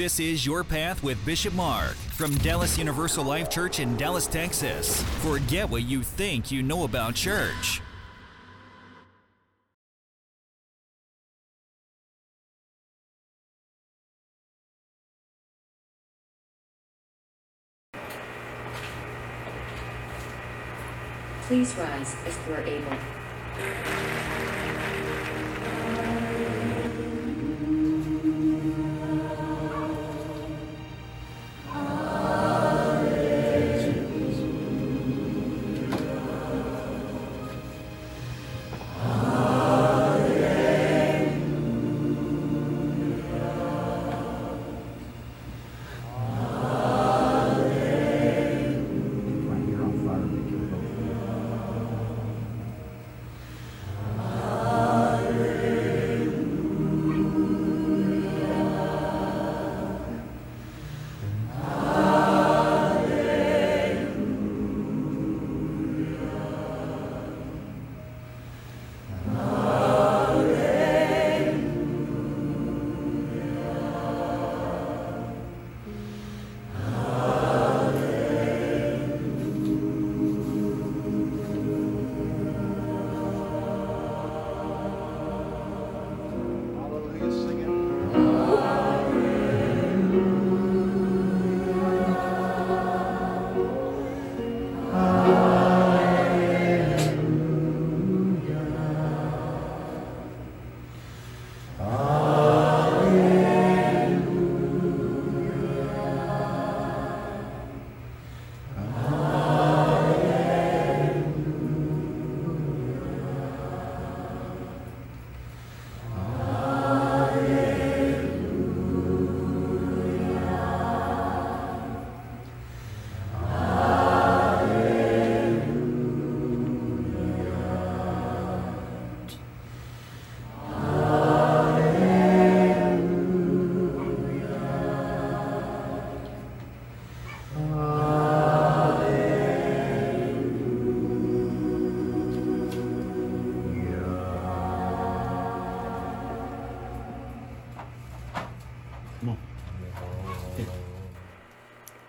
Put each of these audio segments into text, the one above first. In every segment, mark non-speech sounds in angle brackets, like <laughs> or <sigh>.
This is Your Path with Bishop Mark from Dallas Universal Life Church in Dallas, Texas. Forget what you think you know about church. Please rise as you are able.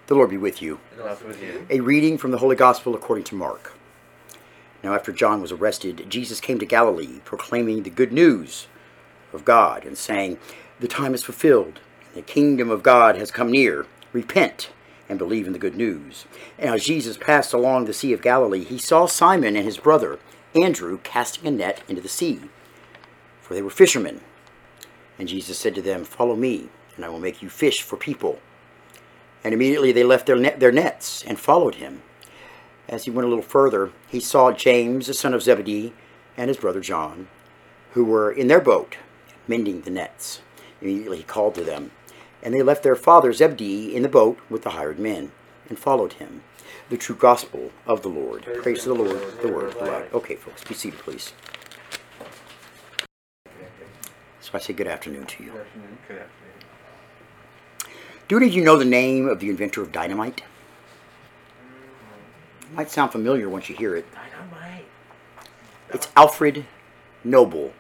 The Lord be with you. And also with you. A reading from the Holy Gospel according to Mark. Now, after John was arrested, Jesus came to Galilee, proclaiming the good news of God and saying, The time is fulfilled, and the kingdom of God has come near. Repent and believe in the good news. And as Jesus passed along the Sea of Galilee, he saw Simon and his brother Andrew casting a net into the sea, for they were fishermen. And Jesus said to them, Follow me, and I will make you fish for people. And immediately they left their, net, their nets and followed him. As he went a little further, he saw James, the son of Zebedee, and his brother John, who were in their boat, mending the nets. Immediately he called to them. And they left their father Zebedee in the boat with the hired men, and followed him. The true gospel of the Lord. Praise, to the Lord, the word of God. Okay, folks, be seated, please. So I say good afternoon to you. Good afternoon. Good afternoon. Do any of you know the name of the inventor of dynamite? It Might sound familiar once you hear it. Dynamite. It's Alfred Nobel.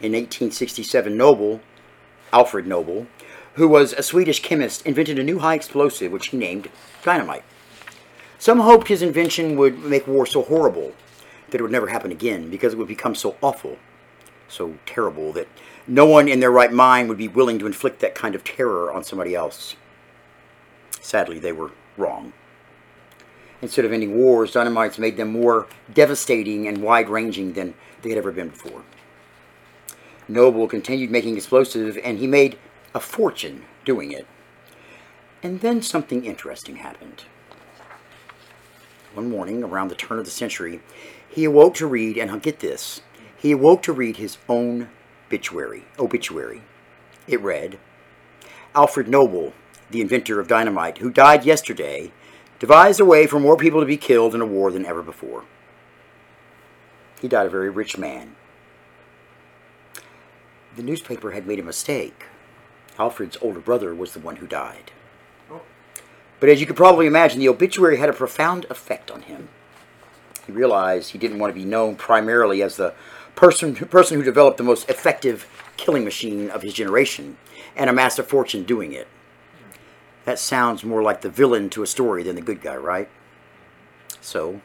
In 1867, Nobel, Alfred Nobel, who was a Swedish chemist, invented a new high explosive which he named dynamite. Some hoped his invention would make war so horrible that it would never happen again because it would become so awful, so terrible that no one in their right mind would be willing to inflict that kind of terror on somebody else. Sadly, they were wrong. Instead of ending wars, dynamites made them more devastating and wide ranging than they had ever been before. Nobel continued making explosives, and he made a fortune doing it. And then something interesting happened. One morning, around the turn of the century, he awoke to read, and I'll get this, he awoke to read his own obituary. Obituary. It read, Alfred Nobel, the inventor of dynamite, who died yesterday, devised a way for more people to be killed in a war than ever before. He died a very rich man. The newspaper had made a mistake. Alfred's older brother was the one who died. But as you could probably imagine, the obituary had a profound effect on him. He realized he didn't want to be known primarily as the person, person who developed the most effective killing machine of his generation. and amassed a fortune doing it. That sounds more like the villain to a story than the good guy, right? So,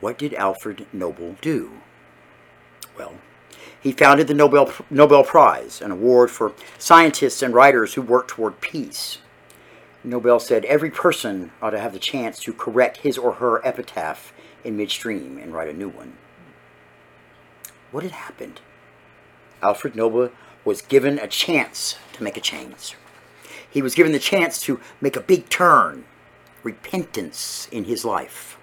what did Alfred Nobel do? Well, he founded the Nobel, Nobel Prize, an award for scientists and writers who work toward peace. Nobel said every person ought to have the chance to correct his or her epitaph in midstream and write a new one. What had happened? Alfred Nobel was given a chance to make a change. He was given the chance to make a big turn, repentance in his life.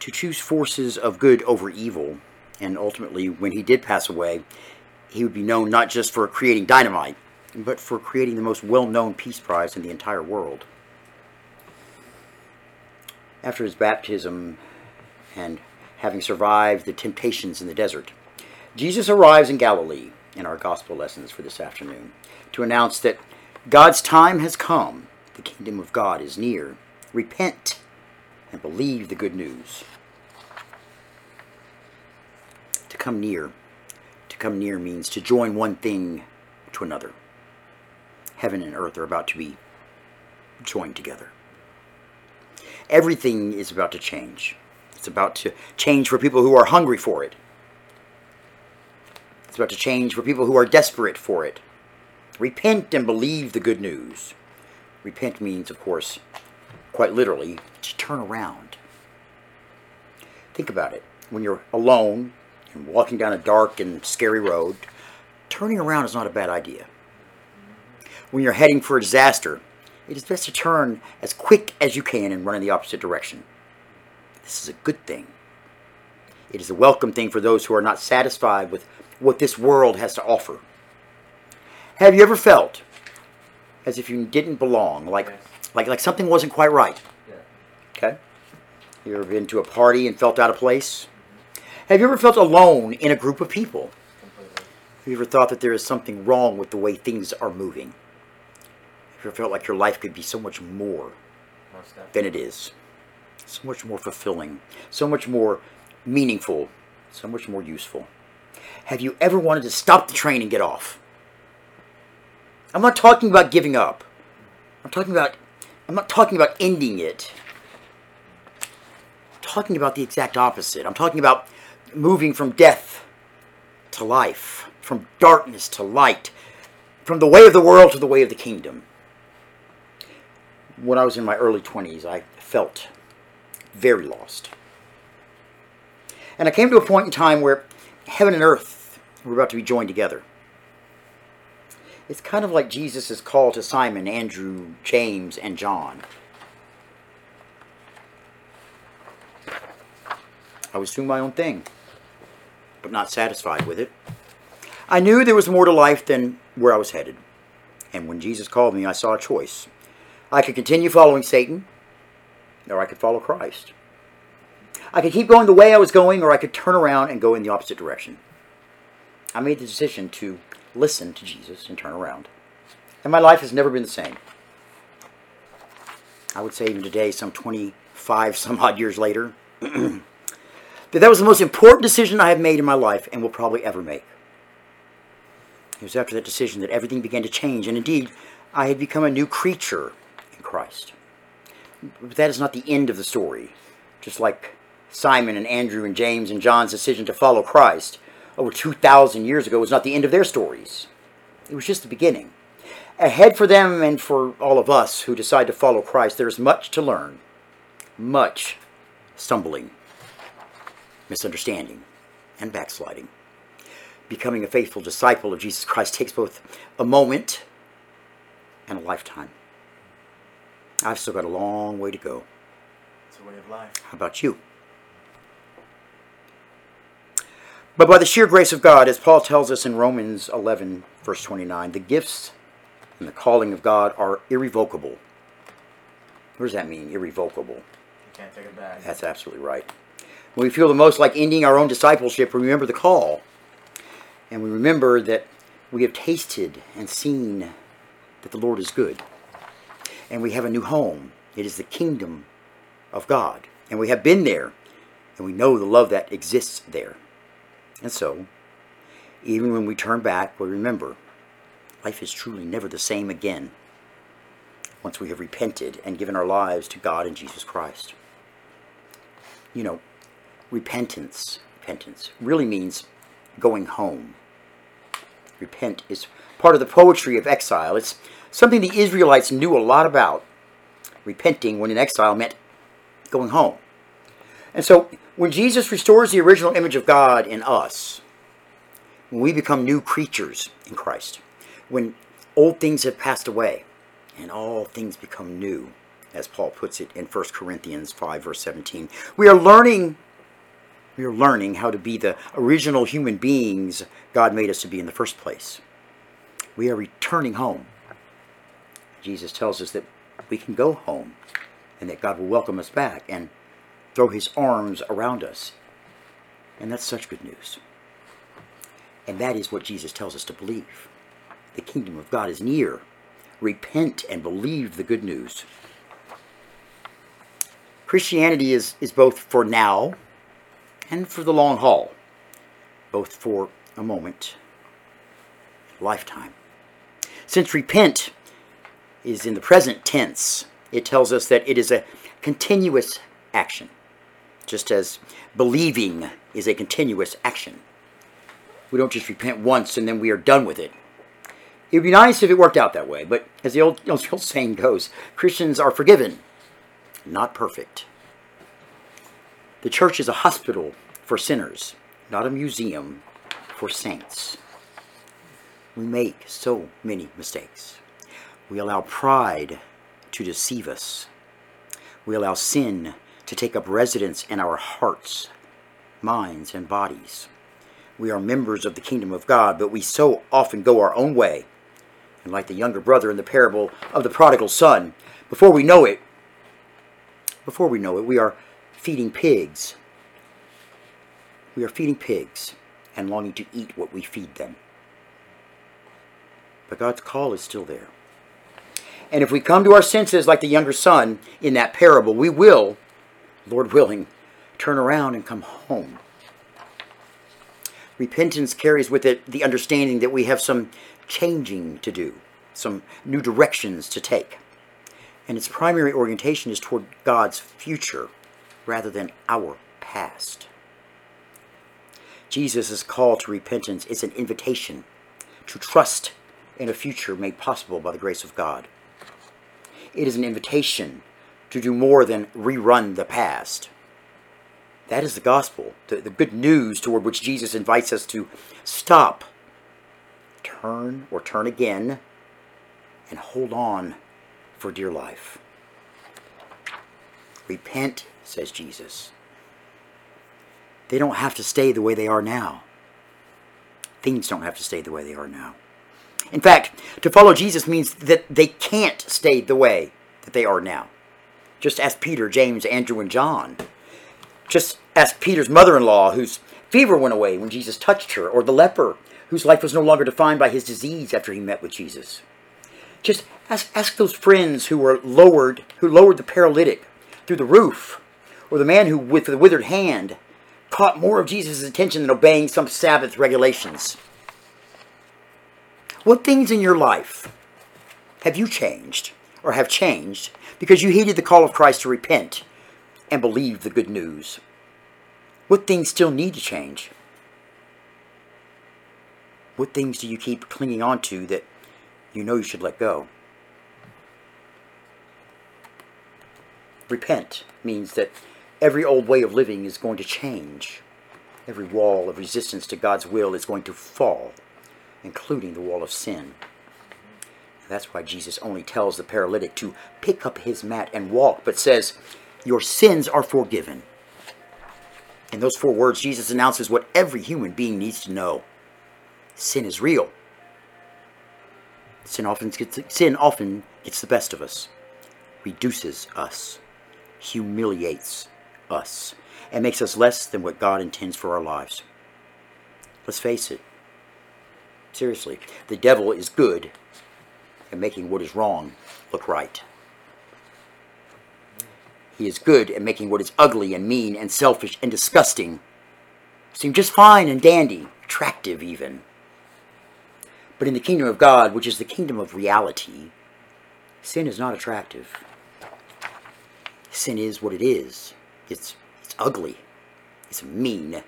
To choose forces of good over evil, and ultimately, when he did pass away, he would be known not just for creating dynamite, but for creating the most well known Peace Prize in the entire world. After his baptism and having survived the temptations in the desert, Jesus arrives in Galilee in our gospel lessons for this afternoon to announce that God's time has come, the kingdom of God is near. Repent and believe the good news. To come near. To come near means to join one thing to another heaven and earth are about to be joined together. Everything is about to change. It's about to change for people who are hungry for it. It's about to change for people who are desperate for it. Repent and believe the good news. Repent means, of course, quite literally, to turn around. Think about it. When you're alone and walking down a dark and scary road, turning around is not a bad idea when you're heading for a disaster, it is best to turn as quick as you can and run in the opposite direction. This is a good thing. It is a welcome thing for those who are not satisfied with what this world has to offer. Have you ever felt as if you didn't belong, like like like something wasn't quite right? Okay. You ever been to a party and felt out of place? Have you ever felt alone in a group of people? Have you ever thought that there is something wrong with the way things are moving? Have you ever felt like your life could be so much more than it is. So much more fulfilling, so much more meaningful, so much more useful. Have you ever wanted to stop the train and get off? I'm not talking about giving up. I'm talking about I'm not talking about ending it. I'm talking about the exact opposite. I'm talking about moving from death to life, from darkness to light, from the way of the world to the way of the kingdom when I was in my early 20s, I felt very lost. And I came to a point in time where heaven and earth were about to be joined together. It's kind of like Jesus' call to Simon, Andrew, James, and John. I was doing my own thing, but not satisfied with it. I knew there was more to life than where I was headed. And when Jesus called me, I saw a choice. I could continue following Satan, or I could follow Christ. I could keep going the way I was going, or I could turn around and go in the opposite direction. I made the decision to listen to Jesus and turn around. And my life has never been the same. I would say even today, some 25 <laughs> some odd years later, <clears throat> that that was the most important decision I have made in my life and will probably ever make. It was after that decision that everything began to change, and indeed, I had become a new creature in Christ. But that is not the end of the story. Just like Simon and Andrew and James and John's decision to follow Christ over 2,000 years ago was not the end of their stories. It was just the beginning. Ahead for them and for all of us who decide to follow Christ, there is much to learn, much stumbling, misunderstanding, and backsliding. Becoming a faithful disciple of Jesus Christ takes both a moment and a lifetime. I've still got a long way to go. It's a way of life. How about you? But by the sheer grace of God, as Paul tells us in Romans 11, verse 29, the gifts and the calling of God are irrevocable. What does that mean, irrevocable? You can't take it back. That's absolutely right. When we feel the most like ending our own discipleship, we remember the call. And we remember that we have tasted and seen that the Lord is good and we have a new home. It is the kingdom of God. And we have been there, and we know the love that exists there. And so, even when we turn back, we remember life is truly never the same again once we have repented and given our lives to God and Jesus Christ. You know, repentance, repentance really means going home. Repent is part of the poetry of exile. It's something the Israelites knew a lot about. Repenting when in exile meant going home. And so when Jesus restores the original image of God in us, when we become new creatures in Christ, when old things have passed away and all things become new, as Paul puts it in 1 Corinthians 5 verse 17, we are learning we are learning how to be the original human beings God made us to be in the first place. We are returning home. Jesus tells us that we can go home and that God will welcome us back and throw his arms around us. And that's such good news. And that is what Jesus tells us to believe. The kingdom of God is near. Repent and believe the good news. Christianity is, is both for now and for the long haul, both for a moment, lifetime. Since repent is in the present tense, it tells us that it is a continuous action, just as believing is a continuous action. We don't just repent once and then we are done with it. It would be nice if it worked out that way, but as the old, <laughs> old saying goes, Christians are forgiven, not perfect. The church is a hospital for sinners, not a museum for saints. We make so many mistakes. We allow pride to deceive us. We allow sin to take up residence in our hearts, minds, and bodies. We are members of the kingdom of God, but we so often go our own way. And like the younger brother in the parable of the prodigal son, before we know it, before we know it, we are feeding pigs. We are feeding pigs and longing to eat what we feed them. But God's call is still there. And if we come to our senses like the younger son in that parable, we will, Lord willing, turn around and come home. Repentance carries with it the understanding that we have some changing to do, some new directions to take. And its primary orientation is toward God's future rather than our past. Jesus' call to repentance is an invitation to trust in a future made possible by the grace of God. It is an invitation to do more than rerun the past. That is the gospel, the, the good news toward which Jesus invites us to stop, turn or turn again, and hold on for dear life. Repent, says Jesus. They don't have to stay the way they are now. Things don't have to stay the way they are now. In fact, to follow Jesus means that they can't stay the way that they are now. Just ask Peter, James, Andrew, and John. Just ask Peter's mother in law, whose fever went away when Jesus touched her, or the leper, whose life was no longer defined by his disease after he met with Jesus. Just ask, ask those friends who were lowered, who lowered the paralytic through the roof, or the man who, with the withered hand, caught more of Jesus' attention than obeying some Sabbath regulations. What things in your life have you changed or have changed because you heeded the call of Christ to repent and believe the good news? What things still need to change? What things do you keep clinging on to that you know you should let go? Repent means that every old way of living is going to change. Every wall of resistance to God's will is going to fall including the wall of sin. That's why Jesus only tells the paralytic to pick up his mat and walk, but says, Your sins are forgiven. In those four words, Jesus announces what every human being needs to know sin is real. Sin often gets, sin often gets the best of us, reduces us, humiliates us, and makes us less than what God intends for our lives. Let's face it, Seriously, the devil is good at making what is wrong look right. He is good at making what is ugly and mean and selfish and disgusting seem just fine and dandy, attractive even. But in the kingdom of God, which is the kingdom of reality, sin is not attractive. Sin is what it is. It's, it's ugly. It's mean.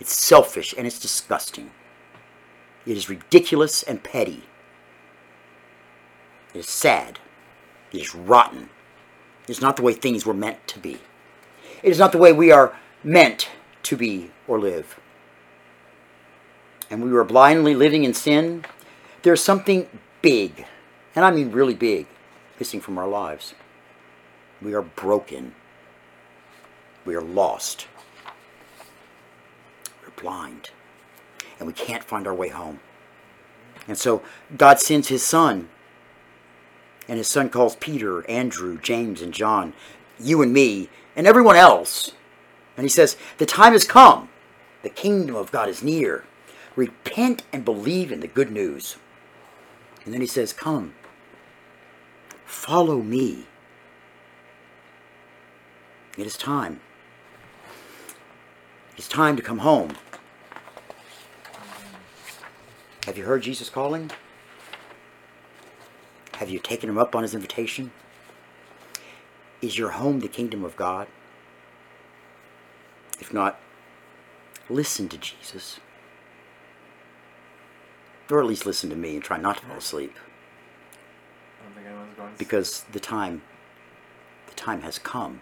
It's selfish and it's disgusting. It is ridiculous and petty. It is sad. It is rotten. It is not the way things were meant to be. It is not the way we are meant to be or live. And we were blindly living in sin. There's something big, and I mean really big, missing from our lives. We are broken. We are lost. We're blind. And we can't find our way home. And so God sends his son. And his son calls Peter, Andrew, James, and John, you and me, and everyone else. And he says, The time has come. The kingdom of God is near. Repent and believe in the good news. And then he says, Come, follow me. It is time. It's time to come home. Have you heard Jesus calling? Have you taken him up on his invitation? Is your home the kingdom of God? If not, listen to Jesus. Or at least listen to me and try not to fall asleep. I don't think anyone's going to Because the time the time has come.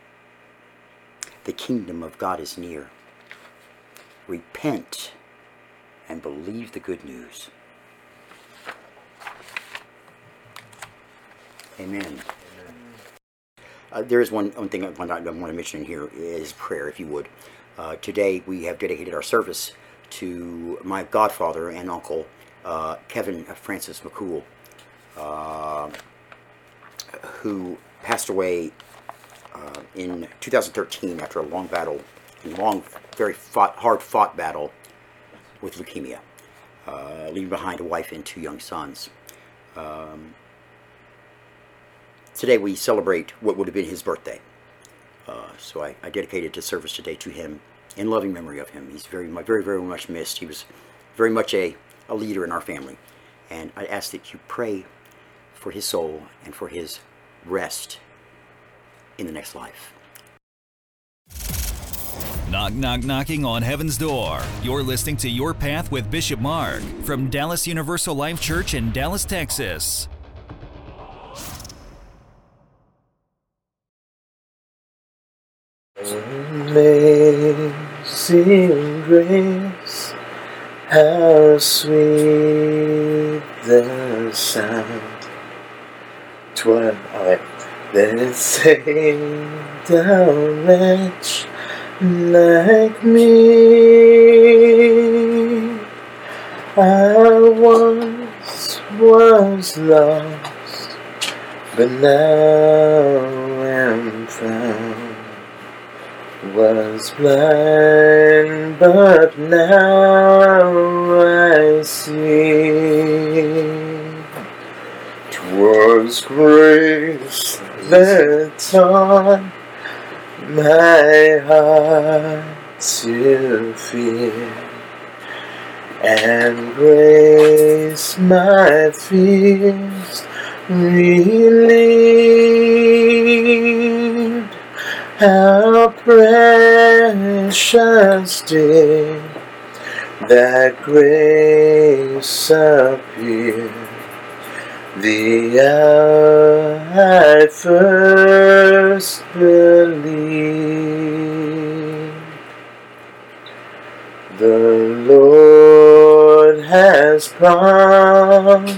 The kingdom of God is near. Repent and believe the good news. Amen. Uh, there is one, one thing I want, to mention here is prayer, if you would. Uh, today we have dedicated our service to my godfather and uncle, uh, Kevin Francis McKool, uh, who passed away uh, in 2013 after a long battle, long, very fought, hard fought battle with leukemia, uh, leaving behind a wife and two young sons. Um, today we celebrate what would have been his birthday. Uh, so I, I dedicated the service today to him in loving memory of him. He's very, very, very much missed. He was very much a, a leader in our family. And I ask that you pray for his soul and for his rest in the next life. Knock, knock, knocking on heaven's door. You're listening to Your Path with Bishop Mark from Dallas Universal Life Church in Dallas, Texas. Amazing grace, how sweet the sound. Twas alright. That saved a wretch like me. I once was lost, but now am found was blind, but now I see. Twas grace that taught my heart to fear, and grace my fears relieved. How precious did that grace appear the hour I first believed. The Lord has promised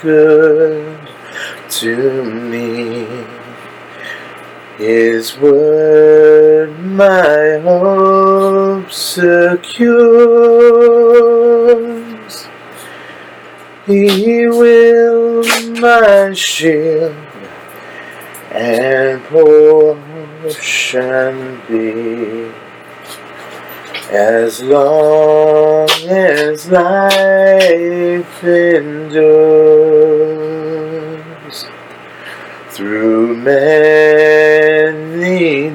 good to me. His word my hope secures. He will my shield and portion be. As long as life endures through many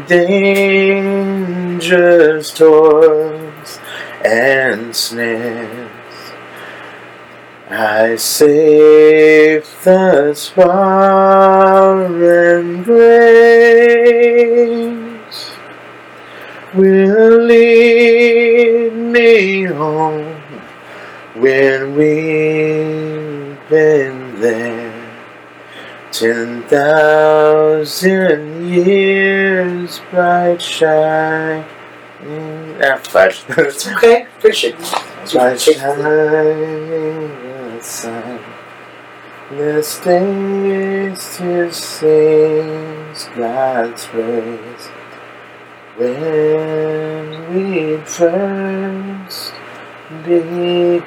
dangers, toils, and snares, I save thus far and grace will lead me home when we've been there ten thousand years bright shining. Ah, flash. <laughs> Okay, finish it. Bright shining sun. This days to sing God's praise. When we first begun.